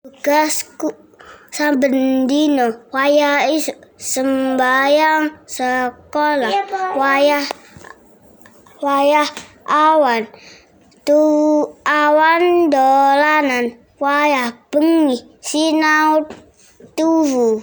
Tugasku saben dina wayah sembayang sekolah. Iya, Waya wayah awan. Tu awan dolanan. Wayah bengi sinau tuwu